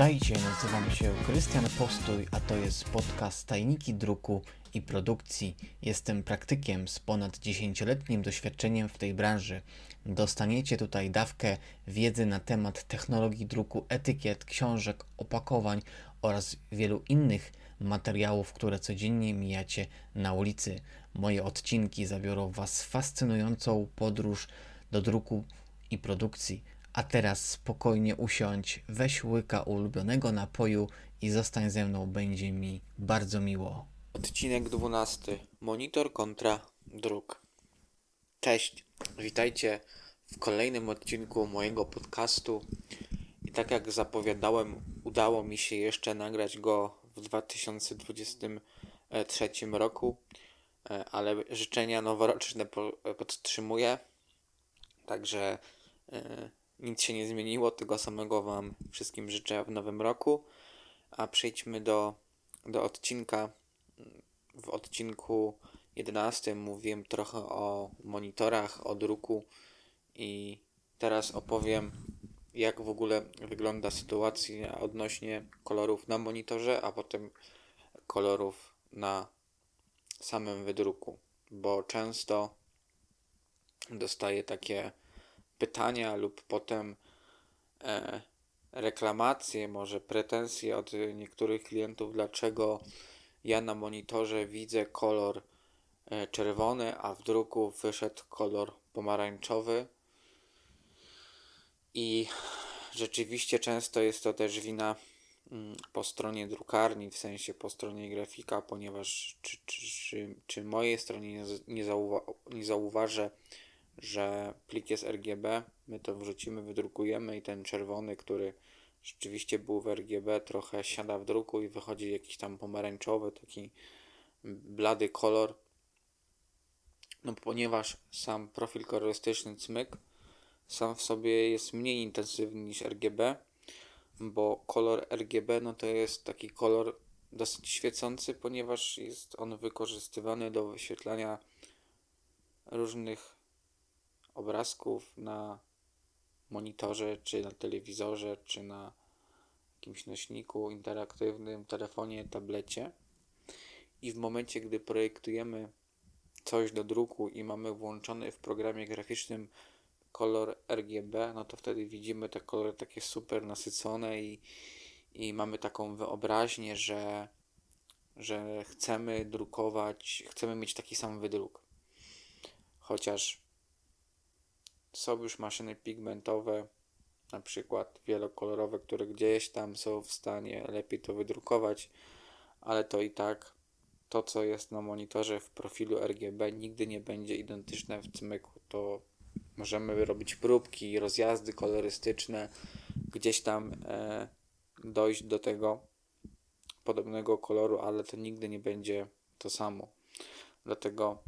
Witajcie, nazywam się Krystian Postój, a to jest podcast Tajniki Druku i Produkcji. Jestem praktykiem z ponad 10-letnim doświadczeniem w tej branży. Dostaniecie tutaj dawkę wiedzy na temat technologii druku, etykiet, książek, opakowań oraz wielu innych materiałów, które codziennie mijacie na ulicy. Moje odcinki zabiorą Was w fascynującą podróż do druku i produkcji. A teraz spokojnie usiądź, weź łyka ulubionego napoju i zostań ze mną, będzie mi bardzo miło. Odcinek 12. Monitor kontra druk. Cześć, witajcie w kolejnym odcinku mojego podcastu. I tak jak zapowiadałem, udało mi się jeszcze nagrać go w 2023 roku, e, ale życzenia noworoczne podtrzymuję. Także e, nic się nie zmieniło, tego samego Wam wszystkim życzę w nowym roku. A przejdźmy do, do odcinka. W odcinku 11 mówiłem trochę o monitorach, o druku i teraz opowiem, jak w ogóle wygląda sytuacja odnośnie kolorów na monitorze, a potem kolorów na samym wydruku, bo często dostaję takie pytania lub potem e, reklamacje, może pretensje od niektórych klientów, dlaczego ja na monitorze widzę kolor e, czerwony, a w druku wyszedł kolor pomarańczowy. I rzeczywiście często jest to też wina mm, po stronie drukarni, w sensie po stronie grafika, ponieważ czy, czy, czy, czy mojej stronie nie, zauwa nie zauważę że plik jest RGB, my to wrzucimy, wydrukujemy i ten czerwony, który rzeczywiście był w RGB, trochę siada w druku i wychodzi jakiś tam pomarańczowy, taki blady kolor. No ponieważ sam profil kolorystyczny cmyk sam w sobie jest mniej intensywny niż RGB, bo kolor RGB no to jest taki kolor dosyć świecący, ponieważ jest on wykorzystywany do wyświetlania różnych obrazków na monitorze, czy na telewizorze, czy na jakimś nośniku interaktywnym, telefonie, tablecie. I w momencie, gdy projektujemy coś do druku i mamy włączony w programie graficznym kolor RGB, no to wtedy widzimy te kolory takie super nasycone i, i mamy taką wyobraźnię, że, że chcemy drukować, chcemy mieć taki sam wydruk. Chociaż są już maszyny pigmentowe, na przykład wielokolorowe, które gdzieś tam są w stanie lepiej to wydrukować, ale to i tak to, co jest na monitorze w profilu RGB, nigdy nie będzie identyczne w cmyku. To możemy robić próbki, rozjazdy kolorystyczne, gdzieś tam e, dojść do tego podobnego koloru, ale to nigdy nie będzie to samo. Dlatego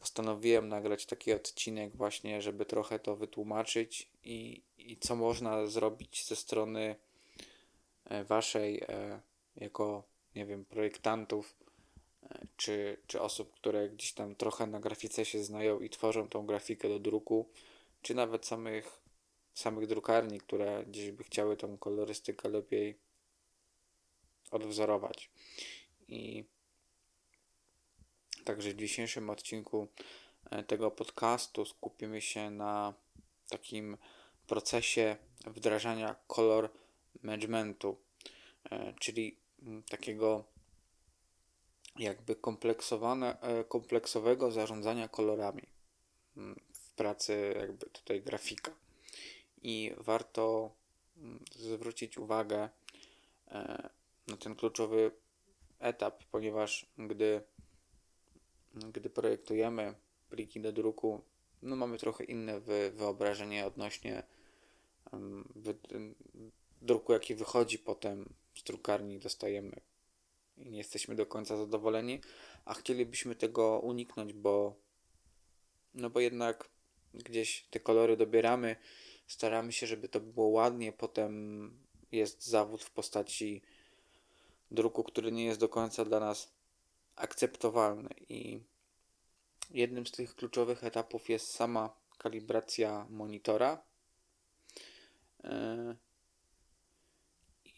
postanowiłem nagrać taki odcinek właśnie, żeby trochę to wytłumaczyć i, i co można zrobić ze strony e, waszej e, jako, nie wiem, projektantów e, czy, czy osób, które gdzieś tam trochę na grafice się znają i tworzą tą grafikę do druku, czy nawet samych, samych drukarni, które gdzieś by chciały tą kolorystykę lepiej odwzorować. I Także w dzisiejszym odcinku e, tego podcastu skupimy się na takim procesie wdrażania kolor managementu, e, czyli mm, takiego jakby e, kompleksowego zarządzania kolorami mm, w pracy jakby tutaj grafika. I warto mm, zwrócić uwagę na ten kluczowy etap, ponieważ gdy gdy projektujemy pliki do druku, no mamy trochę inne wy, wyobrażenie odnośnie druku, jaki wychodzi potem z drukarni, dostajemy i nie jesteśmy do końca zadowoleni, a chcielibyśmy tego uniknąć, bo no bo jednak gdzieś te kolory dobieramy, staramy się, żeby to było ładnie, potem jest zawód w postaci druku, który nie jest do końca dla nas akceptowalny i jednym z tych kluczowych etapów jest sama kalibracja monitora. E,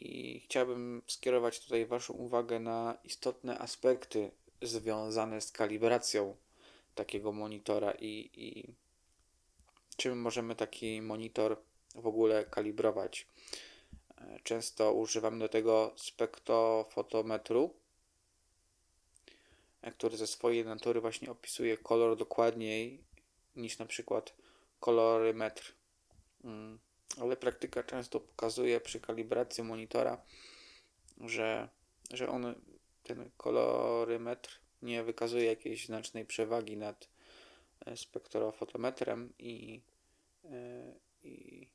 i chciałbym skierować tutaj Waszą uwagę na istotne aspekty związane z kalibracją takiego monitora i, i czym możemy taki monitor w ogóle kalibrować. Często używam do tego spektrofotometru, który ze swojej natury właśnie opisuje kolor dokładniej niż na przykład kolorymetr. Mm, ale praktyka często pokazuje przy kalibracji monitora, że, że on, ten kolorymetr nie wykazuje jakiejś znacznej przewagi nad e, spektrofotometrem i, e, i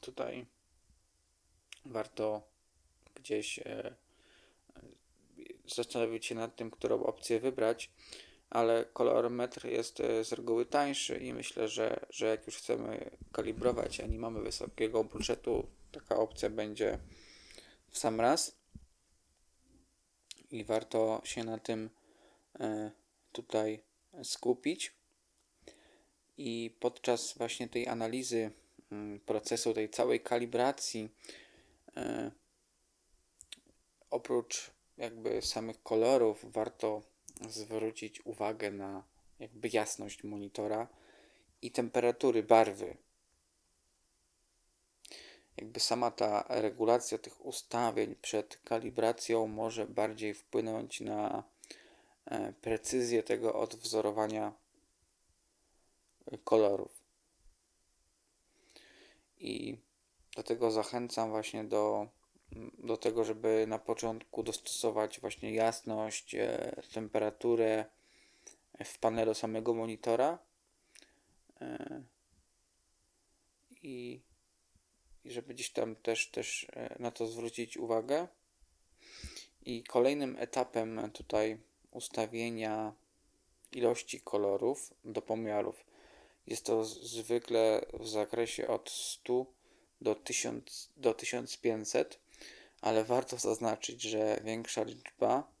tutaj warto gdzieś e, zastanowić się nad tym, którą opcję wybrać, ale kolorometr jest z reguły tańszy i myślę, że, że jak już chcemy kalibrować, a nie mamy wysokiego budżetu, taka opcja będzie w sam raz i warto się na tym e, tutaj skupić. I podczas właśnie tej analizy mm, procesu, tej całej kalibracji, e, oprócz jakby samych kolorów, warto zwrócić uwagę na jakby jasność monitora i temperatury barwy jakby sama ta regulacja tych ustawień przed kalibracją może bardziej wpłynąć na e, precyzję tego odwzorowania kolorów. I dlatego zachęcam właśnie do, do tego, żeby na początku dostosować właśnie jasność, e, temperaturę w panelu samego monitora. E, I żeby gdzieś tam też, też e, na to zwrócić uwagę. I kolejnym etapem tutaj ustawienia ilości kolorów do pomiarów jest to zwykle w zakresie od 100 do 1000 do 1500, ale warto zaznaczyć, że większa liczba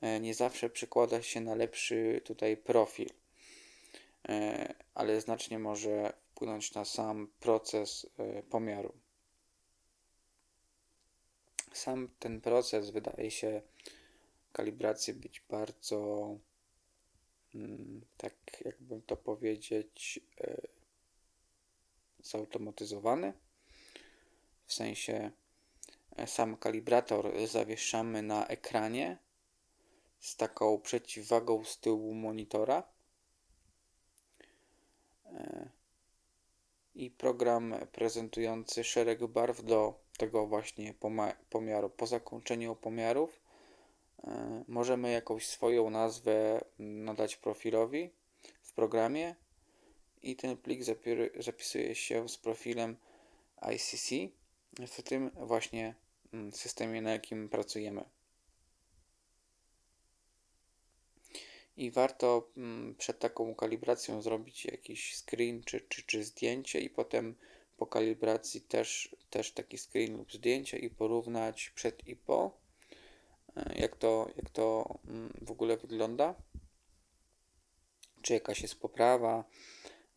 e, nie zawsze przekłada się na lepszy tutaj profil, e, ale znacznie może wpłynąć na sam proces e, pomiaru. Sam ten proces wydaje się kalibracji być bardzo, mm, tak jakbym to powiedzieć, zautomatyzowany. W sensie sam kalibrator zawieszamy na ekranie z taką przeciwwagą z tyłu monitora i program prezentujący szereg barw do tego właśnie pomiaru. Po zakończeniu pomiarów możemy jakąś swoją nazwę nadać profilowi w programie i ten plik zapisuje się z profilem ICC w tym właśnie systemie, na jakim pracujemy. i warto mm, przed taką kalibracją zrobić jakiś screen czy, czy, czy zdjęcie i potem po kalibracji też, też taki screen lub zdjęcie i porównać przed i po, e, jak to, jak to mm, w ogóle wygląda, czy jakaś jest poprawa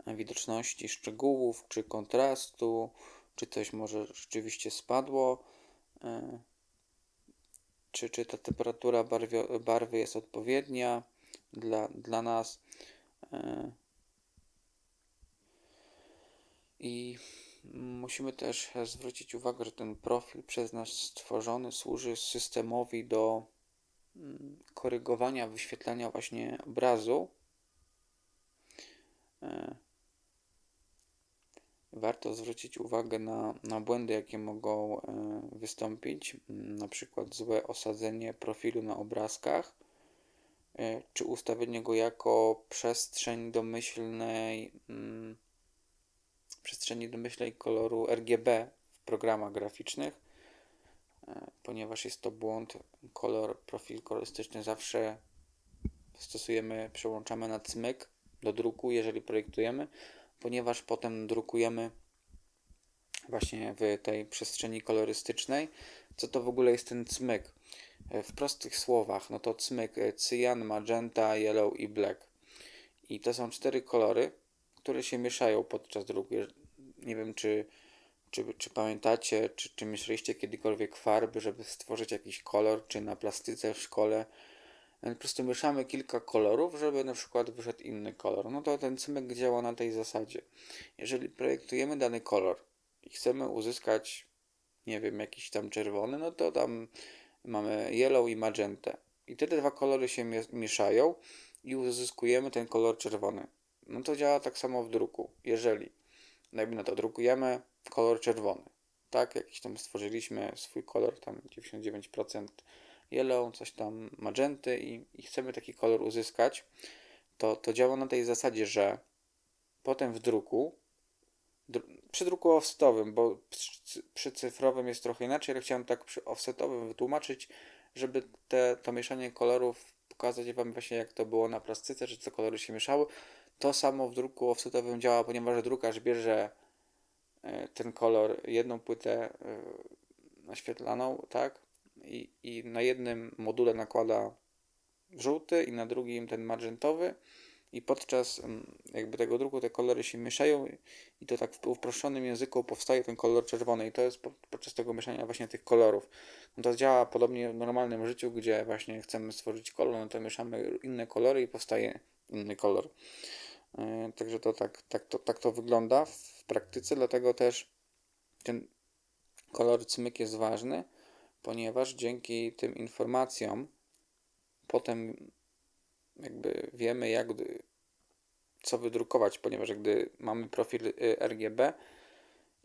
widoczności szczegółów, czy kontrastu, czy coś może rzeczywiście spadło, e, czy, czy ta temperatura barwy, barwy jest odpowiednia, dla, dla nas. E, I musimy też zwrócić uwagę, że ten profil przez nas stworzony służy systemowi do mm, korygowania wyświetlania właśnie obrazu. Warto zwrócić uwagę na, na błędy, jakie mogą e, wystąpić, na przykład złe osadzenie profilu na obrazkach E, czy ustawienie go jako przestrzeń domyślnej mm, przestrzeni domyślnej koloru RGB w programach graficznych, e, ponieważ jest to błąd, kolor, profil kolorystyczny zawsze stosujemy, przełączamy na cmyk do druku, jeżeli projektujemy, ponieważ potem drukujemy właśnie w tej przestrzeni kolorystycznej. Co to w ogóle jest ten cmyk? E, w prostych słowach, no to cmyk e, cyjan, magenta, yellow i black. I to są cztery kolory, które się mieszają podczas druku. nie wiem, czy, czy, czy pamiętacie, czy, czy myśleliście kiedykolwiek farby, żeby stworzyć jakiś kolor, czy na plastyce w szkole. Po prostu mieszamy kilka kolorów, żeby na przykład wyszedł inny kolor. No to ten cymek działa na tej zasadzie. Jeżeli projektujemy dany kolor i chcemy uzyskać, nie wiem, jakiś tam czerwony, no to tam mamy yellow i magentę. I te dwa kolory się mieszają i uzyskujemy ten kolor czerwony. No to działa tak samo w druku. Jeżeli jakby na to drukujemy kolor czerwony, tak, jakiś tam stworzyliśmy swój kolor, tam 99% yellow, coś tam magenty i, i chcemy taki kolor uzyskać, to, to działa na tej zasadzie, że potem w druku, dru, przy druku offsetowym, bo przy, przy cyfrowym jest trochę inaczej, ale chciałem tak przy offsetowym wytłumaczyć, żeby te, to mieszanie kolorów pokazać Wam właśnie jak to było na plastyce, że te kolory się mieszały. To samo w druku offsetowym działa, ponieważ drukarz bierze e, ten kolor, jedną płytę e, naświetlaną, tak? I, I na jednym module nakłada żółty i na drugim ten magentowy i podczas mm, jakby tego druku te kolory się mieszają i to tak w uproszczonym języku powstaje ten kolor czerwony i to jest podczas tego mieszania właśnie tych kolorów. No to działa podobnie w normalnym życiu, gdzie właśnie chcemy stworzyć kolor, no to mieszamy inne kolory i powstaje inny kolor. Yy, także to tak, tak, to, tak to wygląda w praktyce, dlatego też ten kolor cmyk jest ważny, ponieważ dzięki tym informacjom potem jakby wiemy, jak, co wydrukować, ponieważ gdy mamy profil y, RGB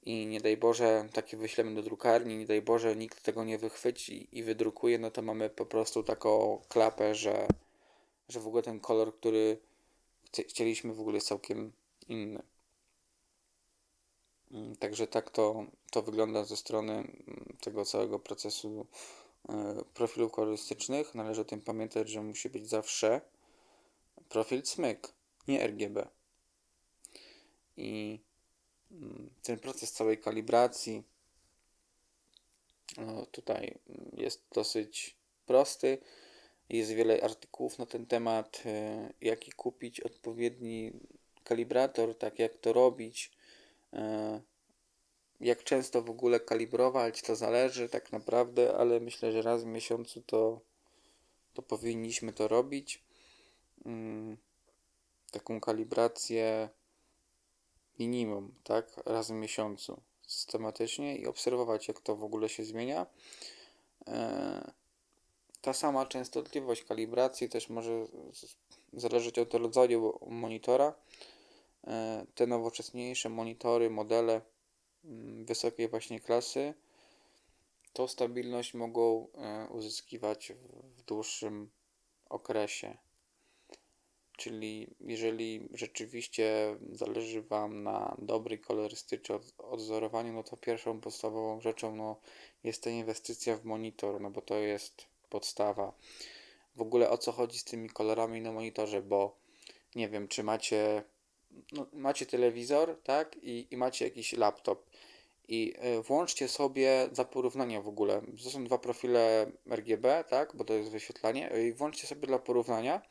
i nie daj Boże takie wyślemy do drukarni, nie daj Boże nikt tego nie wychwyci i wydrukuje, no to mamy po prostu taką klapę, że, że w ogóle ten kolor, który chcieliśmy w ogóle jest całkiem inny. Mm, także tak to, to wygląda ze strony mm, tego całego procesu y, profilów kolorystycznych. Należy o tym pamiętać, że musi być zawsze profil CMYK, nie RGB. I mm, ten proces całej kalibracji no, tutaj jest dosyć prosty. Jest wiele artykułów na ten temat, e, jaki kupić odpowiedni kalibrator, tak jak to robić, e, jak często w ogóle kalibrować, to zależy tak naprawdę, ale myślę, że raz w miesiącu to, to powinniśmy to robić. Mm, taką kalibrację minimum, tak, raz w miesiącu systematycznie i obserwować, jak to w ogóle się zmienia. E, ta sama częstotliwość kalibracji też może zależeć od rodzaju monitora. E, te nowoczesniejsze monitory, modele mm, wysokiej właśnie klasy, tą stabilność mogą e, uzyskiwać w dłuższym okresie. Czyli jeżeli rzeczywiście zależy Wam na dobrej kolorystycznej odzorowaniu, no to pierwszą podstawową rzeczą no, jest ta inwestycja w monitor, no bo to jest podstawa. W ogóle o co chodzi z tymi kolorami na monitorze, bo nie wiem, czy macie, no, macie telewizor, tak, i, i macie jakiś laptop. I y, włączcie sobie za porównania w ogóle. To są dwa profile RGB, tak, bo to jest wyświetlanie. I włączcie sobie dla porównania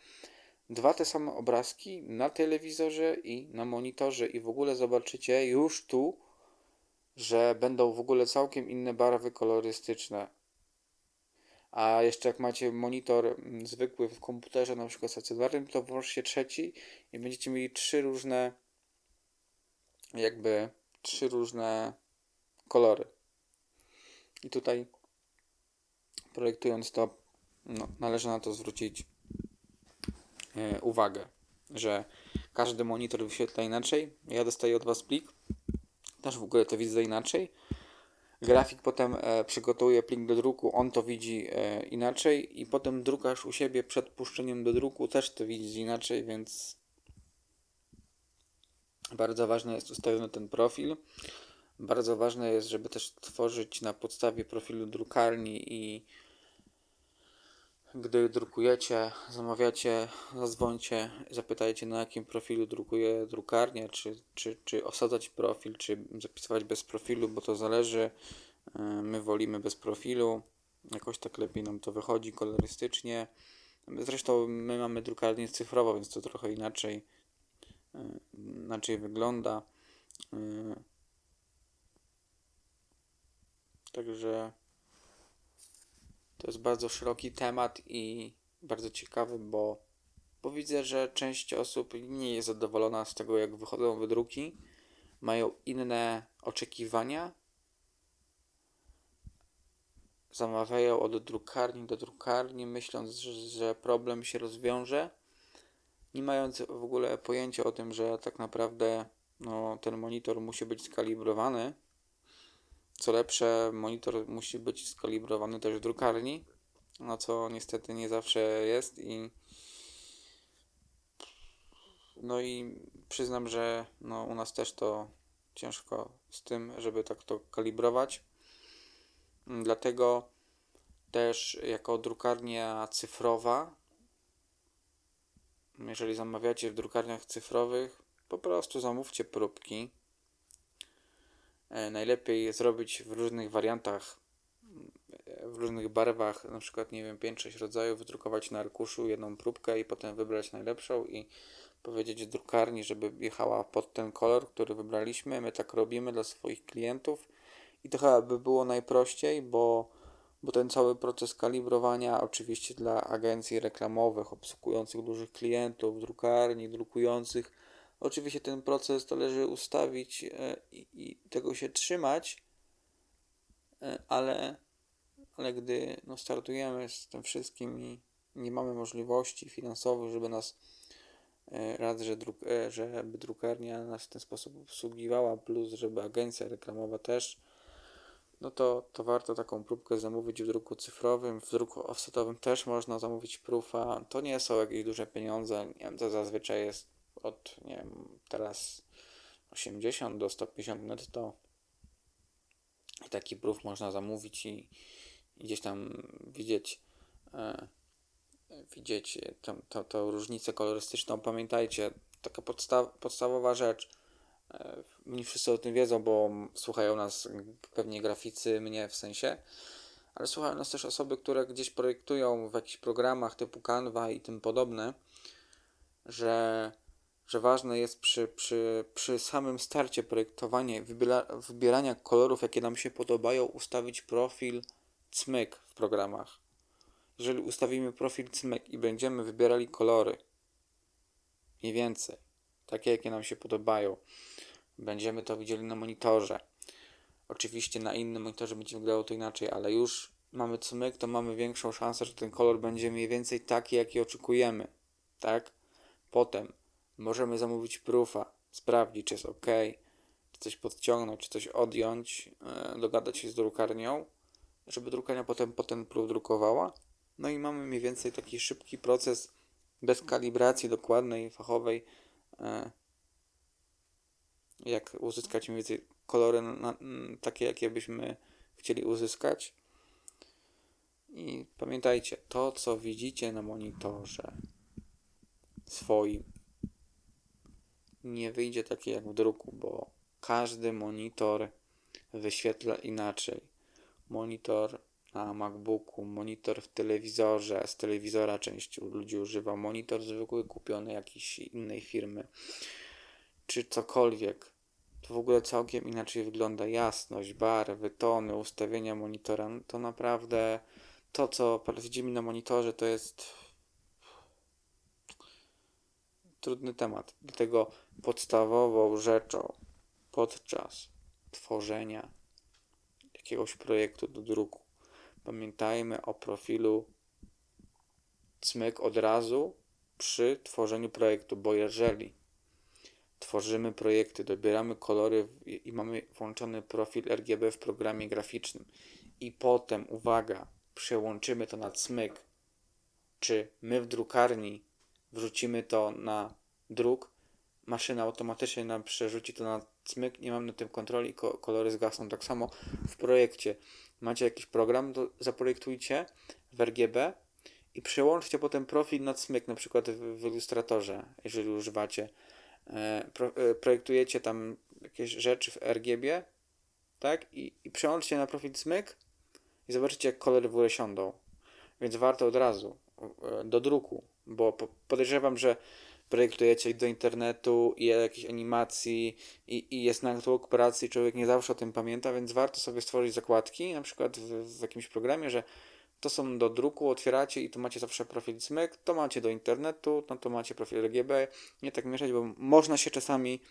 dwa te same obrazki na telewizorze i na monitorze i w ogóle zobaczycie już tu, że będą w ogóle całkiem inne barwy kolorystyczne. A jeszcze jak macie monitor mm, zwykły w komputerze, na przykład stacjonarnym, to włączcie trzeci i będziecie mieli trzy różne jakby trzy różne kolory. I tutaj projektując to, no, należy na to zwrócić E, uwagę, że każdy monitor wyświetla inaczej. Ja dostaję od Was plik, też w ogóle to widzę inaczej. Grafik potem e, przygotowuje plik do druku, on to widzi e, inaczej i potem drukarz u siebie przed puszczeniem do druku też to widzi inaczej, więc bardzo ważny jest ustawiony ten profil. Bardzo ważne jest, żeby też tworzyć na podstawie profilu drukarni i gdy drukujecie, zamawiacie, zadzwońcie, zapytajcie na jakim profilu drukuje drukarnia, czy, czy, czy osadzać profil, czy zapisywać bez profilu, bo to zależy. E, my wolimy bez profilu, jakoś tak lepiej nam to wychodzi kolorystycznie. Zresztą my mamy drukarnię cyfrową, więc to trochę inaczej, e, inaczej wygląda. E, także to jest bardzo szeroki temat i bardzo ciekawy, bo, bo widzę, że część osób nie jest zadowolona z tego, jak wychodzą wydruki, mają inne oczekiwania, zamawiają od drukarni do drukarni, myśląc, że, problem się rozwiąże, nie mając w ogóle pojęcia o tym, że tak naprawdę no, ten monitor musi być skalibrowany. Co lepsze, monitor musi być skalibrowany też w drukarni, no co niestety nie zawsze jest i no i przyznam, że no, u nas też to ciężko z tym, żeby tak to kalibrować. Dlatego też jako drukarnia cyfrowa, jeżeli zamawiacie w drukarniach cyfrowych, po prostu zamówcie próbki. E, najlepiej zrobić w różnych wariantach, e, w różnych barwach, na przykład, nie wiem, 5-6 rodzajów, wydrukować na arkuszu jedną próbkę i potem wybrać najlepszą i powiedzieć drukarni, żeby jechała pod ten kolor, który wybraliśmy. My tak robimy dla swoich klientów i to chyba by było najprościej, bo, bo ten cały proces kalibrowania, oczywiście dla agencji reklamowych, obsługujących dużych klientów, drukarni, drukujących, oczywiście ten proces należy ustawić e, i, i tego się trzymać, e, ale, ale gdy no, startujemy z tym wszystkim i nie mamy możliwości finansowych, żeby nas E, raz, że druk, żeby drukarnia nas w ten sposób obsługiwała, plus żeby agencja reklamowa też, no to, to warto taką próbkę zamówić w druku cyfrowym, w druku offsetowym też można zamówić proofa. To nie są jakieś duże pieniądze, to zazwyczaj jest od, nie wiem, teraz 80 do 150 netto. I taki proof można zamówić i, gdzieś tam widzieć e, widzieć tą, tą, tą różnicę kolorystyczną. Pamiętajcie, taka podsta podstawowa rzecz, e, nie wszyscy o tym wiedzą, bo słuchają nas pewnie graficy, mnie w sensie, ale słuchają nas też osoby, które gdzieś projektują w jakichś programach typu Canva i tym podobne, że, że ważne jest przy, przy, przy samym starcie projektowania, wybiera, wybierania kolorów, jakie nam się podobają, ustawić profil cmyk w programach jeżeli ustawimy profil CMYK i będziemy wybierali kolory, mniej więcej, takie jakie nam się podobają, będziemy to widzieli na monitorze. Oczywiście na innym monitorze będzie wyglądało to inaczej, ale już mamy CMYK, to mamy większą szansę, że ten kolor będzie mniej więcej taki, jaki oczekujemy. Tak? Potem możemy zamówić proofa, sprawdzić, czy jest ok, czy coś podciągnąć, czy coś odjąć, yy, dogadać się z drukarnią, żeby drukarnia potem, potem proof drukowała no i mamy mniej więcej taki szybki proces bez kalibracji dokładnej, fachowej, e, jak uzyskać mniej więcej kolory na, takie, jakie byśmy chcieli uzyskać. I pamiętajcie, to co widzicie na monitorze swoim nie wyjdzie takie jak w druku, bo każdy monitor wyświetla inaczej. Monitor na MacBooku, monitor w telewizorze, z telewizora część ludzi używa, monitor zwykły kupiony jakiejś innej firmy, czy cokolwiek. To w ogóle całkiem inaczej wygląda jasność, barwy, tony, ustawienia monitora. No to naprawdę to, co widzimy na monitorze, to jest trudny temat. Dlatego podstawową rzeczą podczas tworzenia jakiegoś projektu do druku. Pamiętajmy o profilu cmyk od razu przy tworzeniu projektu, bo jeżeli tworzymy projekty, dobieramy kolory i mamy włączony profil RGB w programie graficznym i potem, uwaga, przełączymy to na cmyk, czy my w drukarni wrzucimy to na druk, maszyna automatycznie nam przerzuci to na cmyk, nie mamy na tym kontroli, kolory zgasną. Tak samo w projekcie macie jakiś program, to zaprojektujcie w RGB i przełączcie potem profil na smyk, na przykład w, w Illustratorze, jeżeli używacie. E, pro, e, projektujecie tam jakieś rzeczy w RGB, tak? I, i przełączcie na profil smyk i zobaczycie, jak kolory w ogóle siądą. Więc warto od razu e, do druku, bo podejrzewam, że projektujecie do internetu i jakiejś animacji i, i jest natłok pracy i człowiek nie zawsze o tym pamięta, więc warto sobie stworzyć zakładki, na przykład w, w jakimś programie, że to są do druku, otwieracie i tu macie zawsze profil CMYK, to macie do internetu, no to macie profil RGB, nie tak mieszać, bo można się czasami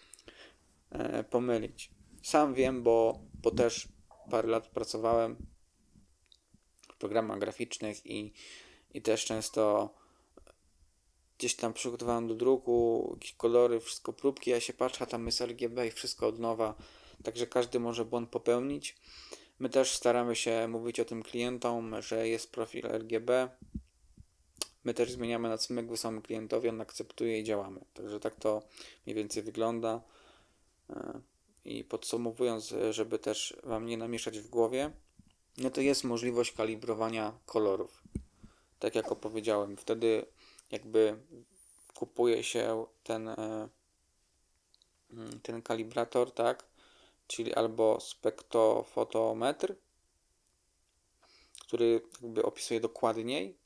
e, pomylić. Sam wiem, bo, bo też parę lat pracowałem w programach graficznych i, i też często gdzieś tam przygotowałem do druku jakieś kolory, wszystko próbki, ja się patrzę, tam jest RGB i wszystko od nowa, także każdy może błąd popełnić. My też staramy się mówić o tym klientom, że jest profil RGB. My też zmieniamy na cmyk, wysyłamy klientowi, on akceptuje i działamy. Także tak to mniej więcej wygląda. E, I podsumowując, żeby też Wam nie namieszać w głowie, no to jest możliwość kalibrowania kolorów. Tak jak opowiedziałem, wtedy jakby kupuje się ten, e, mm, ten kalibrator, tak? Czyli albo spektrofotometr, który jakby opisuje dokładniej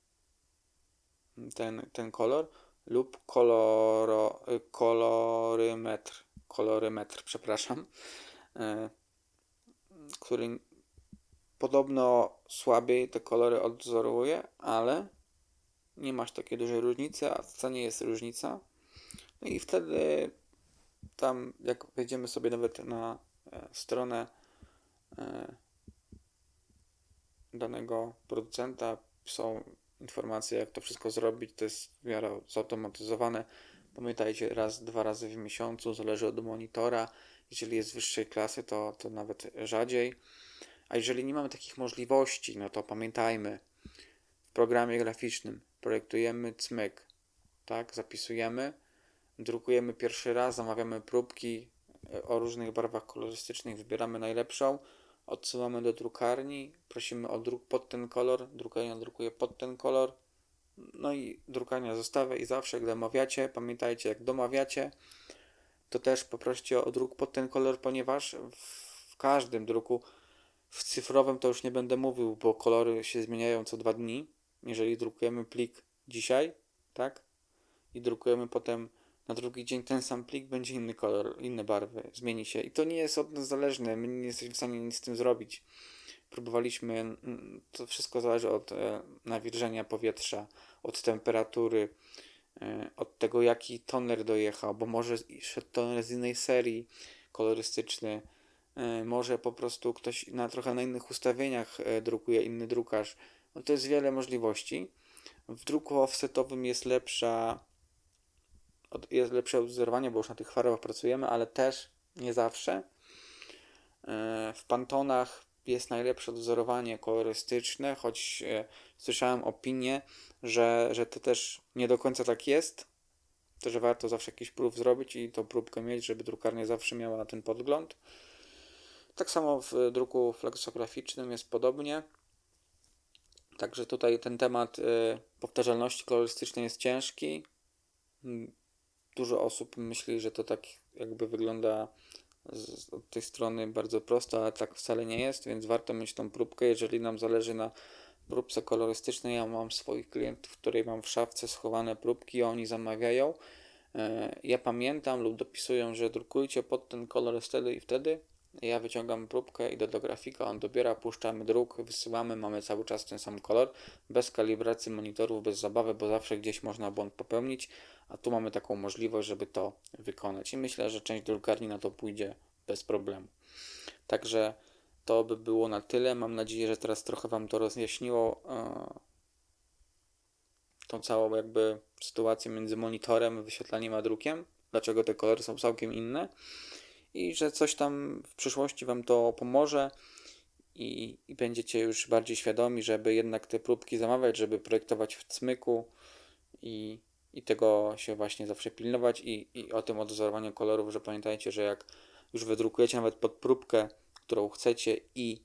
ten, ten kolor, lub koloro, kolorymetr, kolorymetr, przepraszam, e, który podobno słabiej te kolory odwzoruje, ale nie masz takiej dużej różnicy, a w cenie jest różnica. No i wtedy tam, jak wejdziemy sobie nawet na e, stronę e, danego producenta, są informacje, jak to wszystko zrobić. To jest w miarę zautomatyzowane. Pamiętajcie, raz, dwa razy w miesiącu, zależy od monitora. Jeżeli jest wyższej klasy, to, to nawet rzadziej. A jeżeli nie mamy takich możliwości, no to pamiętajmy, w programie graficznym projektujemy cmyk, tak, zapisujemy, drukujemy pierwszy raz, zamawiamy próbki e, o różnych barwach kolorystycznych, wybieramy najlepszą, odsyłamy do drukarni, prosimy o druk pod ten kolor, drukarnia drukuje pod ten kolor, no i drukarnia zostawia i zawsze, gdy omawiacie, pamiętajcie, jak domawiacie, to też poproście o druk pod ten kolor, ponieważ w każdym druku, w cyfrowym to już nie będę mówił, bo kolory się zmieniają co dwa dni, jeżeli drukujemy plik dzisiaj, tak? I drukujemy potem na drugi dzień ten sam plik, będzie inny kolor, inne barwy, zmieni się. I to nie jest od nas zależne, my nie jesteśmy w stanie nic z tym zrobić. Próbowaliśmy, to wszystko zależy od e, nawilżenia powietrza, od temperatury, e, od tego jaki toner dojechał, bo może szedł toner z innej serii kolorystyczny, e, może po prostu ktoś na trochę na innych ustawieniach drukuje, inny drukarz, no to jest wiele możliwości. W druku offsetowym jest lepsza jest lepsze odwzorowanie, bo już na tych farbach pracujemy, ale też nie zawsze. E, w Pantonach jest najlepsze odwzorowanie kolorystyczne, choć e, słyszałem opinię, że, że to też nie do końca tak jest. To, że warto zawsze jakiś prób zrobić i tą próbkę mieć, żeby drukarnia zawsze miała ten podgląd. Tak samo w druku flexograficznym jest podobnie. Także tutaj ten temat y, powtarzalności kolorystycznej jest ciężki. Mm, dużo osób myśli, że to tak jakby wygląda z, od tej strony bardzo prosto, ale tak wcale nie jest, więc warto mieć tą próbkę. Jeżeli nam zależy na próbce kolorystycznej, ja mam swoich klientów, których mam w szafce schowane próbki, oni zamawiają. Y, ja pamiętam lub dopisują, że drukujcie pod ten kolor wtedy i wtedy ja wyciągam próbkę, idę do grafika, on dobiera, puszczamy druk, wysyłamy, mamy cały czas ten sam kolor, bez kalibracji monitorów, bez zabawy, bo zawsze gdzieś można błąd popełnić, a tu mamy taką możliwość, żeby to wykonać. I myślę, że część drukarni na to pójdzie bez problemu. Także to by było na tyle. Mam nadzieję, że teraz trochę Wam to rozjaśniło yy, tą całą jakby sytuację między monitorem, wyświetlaniem a drukiem. Dlaczego te kolory są całkiem inne i że coś tam w przyszłości Wam to pomoże i, i będziecie już bardziej świadomi, żeby jednak te próbki zamawiać, żeby projektować w cmyku i, i tego się właśnie zawsze pilnować i, i o tym odwzorowaniu kolorów, że pamiętajcie, że jak już wydrukujecie nawet pod próbkę, którą chcecie i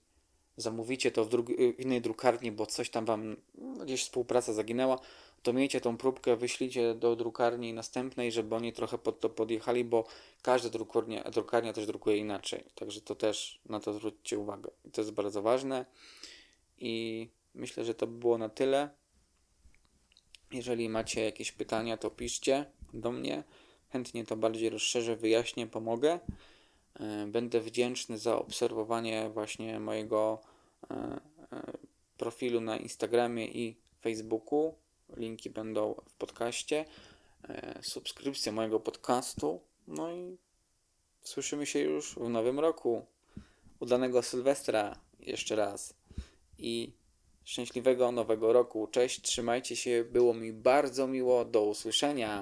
zamówicie to w, w innej drukarni, bo coś tam Wam no, gdzieś współpraca zaginęła, to miejcie tą próbkę, wyślijcie do drukarni następnej, żeby oni trochę pod to podjechali, bo każda drukarnia, drukarnia też drukuje inaczej. Także to też na to zwróćcie uwagę. I to jest bardzo ważne. I myślę, że to by było na tyle. Jeżeli macie jakieś pytania, to piszcie. do mnie. Chętnie to bardziej rozszerzę, wyjaśnię, pomogę. E, będę wdzięczny za obserwowanie właśnie mojego e, e, profilu na Instagramie i Facebooku. Linki będą w podcaście. Subskrypcja mojego podcastu. No i słyszymy się już w nowym roku. Udanego Sylwestra jeszcze raz. I szczęśliwego nowego roku. Cześć, trzymajcie się. Było mi bardzo miło. Do usłyszenia.